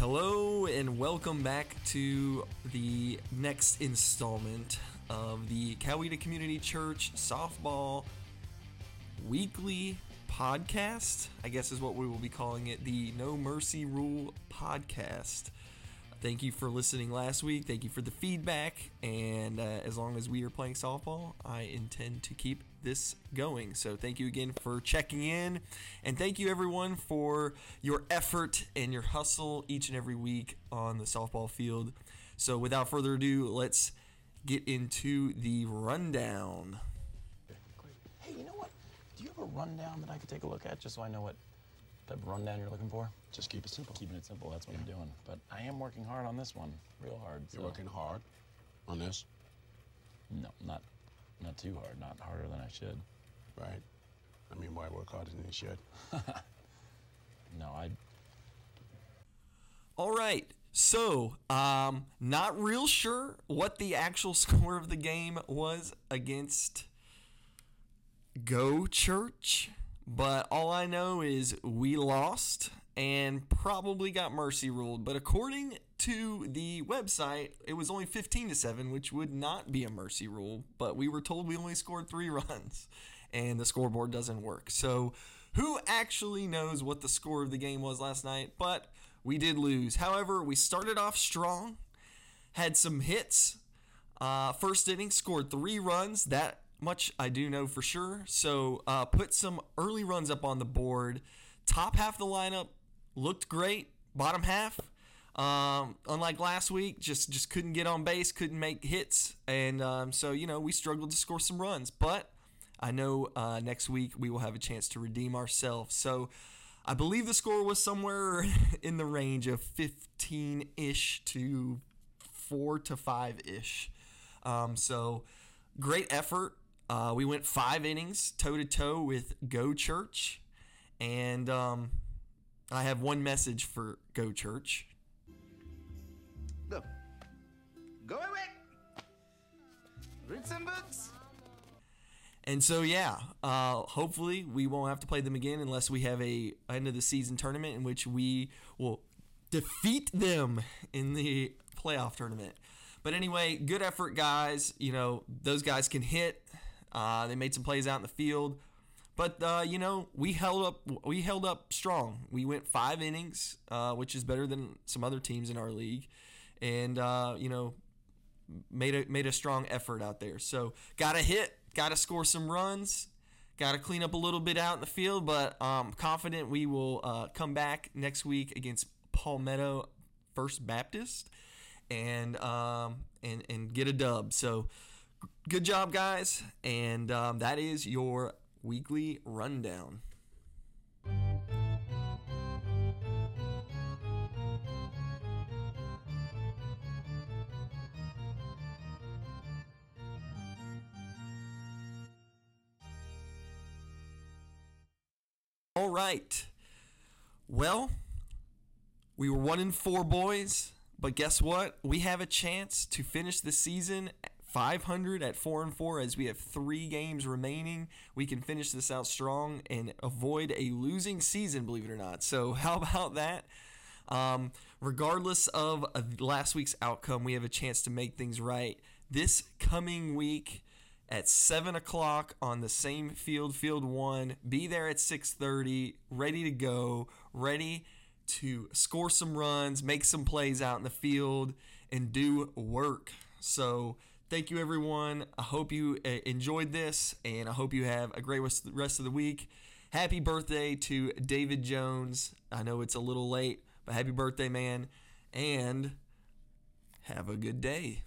Hello and welcome back to the next installment of the Coweta Community Church softball weekly podcast. I guess is what we will be calling it, the No Mercy Rule podcast. Thank you for listening last week. Thank you for the feedback. And uh, as long as we are playing softball, I intend to keep this going. So thank you again for checking in. And thank you, everyone, for your effort and your hustle each and every week on the softball field. So without further ado, let's get into the rundown. Hey, you know what? Do you have a rundown that I could take a look at just so I know what type of rundown you're looking for? Just keep it simple. Keeping it simple, that's what I'm doing. But I am working hard on this one, real hard. You're so- working hard on this, No, not not too hard, not harder than I should. right? I mean, why work harder than you should? No, I All right. So, um, not real sure what the actual score of the game was against Go Church, but all I know is we lost and probably got mercy ruled. But according to the website, it was only 15 to 7, which would not be a mercy rule, but we were told we only scored 3 runs and the scoreboard doesn't work. So, who actually knows what the score of the game was last night? But we did lose. However, we started off strong, had some hits. Uh, first inning, scored three runs. That much I do know for sure. So uh, put some early runs up on the board. Top half of the lineup looked great. Bottom half, um, unlike last week, just just couldn't get on base, couldn't make hits, and um, so you know we struggled to score some runs. But I know uh, next week we will have a chance to redeem ourselves. So I believe the score was somewhere in the range of 15 ish to four to five ish. Um, so great effort. Uh, we went five innings toe to toe with Go Church, and um, I have one message for Go Church. Look, go away. Read some books. And so yeah, uh, hopefully we won't have to play them again unless we have a end of the season tournament in which we will defeat them in the playoff tournament. But anyway, good effort, guys. You know those guys can hit. Uh, they made some plays out in the field, but uh, you know we held up. We held up strong. We went five innings, uh, which is better than some other teams in our league, and uh, you know made a made a strong effort out there. So got to hit, got to score some runs, got to clean up a little bit out in the field. But I'm confident we will uh, come back next week against Palmetto First Baptist and um, and and get a dub. So good job, guys, and um, that is your weekly rundown. Right. Well, we were one in four boys, but guess what? We have a chance to finish the season 500 at four and four as we have three games remaining. We can finish this out strong and avoid a losing season, believe it or not. So, how about that? Um, regardless of uh, last week's outcome, we have a chance to make things right this coming week at seven o'clock on the same field, field one. Be there at six thirty, ready to go, ready to score some runs, make some plays out in the field, and do work. So. Thank you, everyone. I hope you uh, enjoyed this, and I hope you have a great rest of the week. Happy birthday to David Jones. I know it's a little late, but happy birthday, man. And have a good day.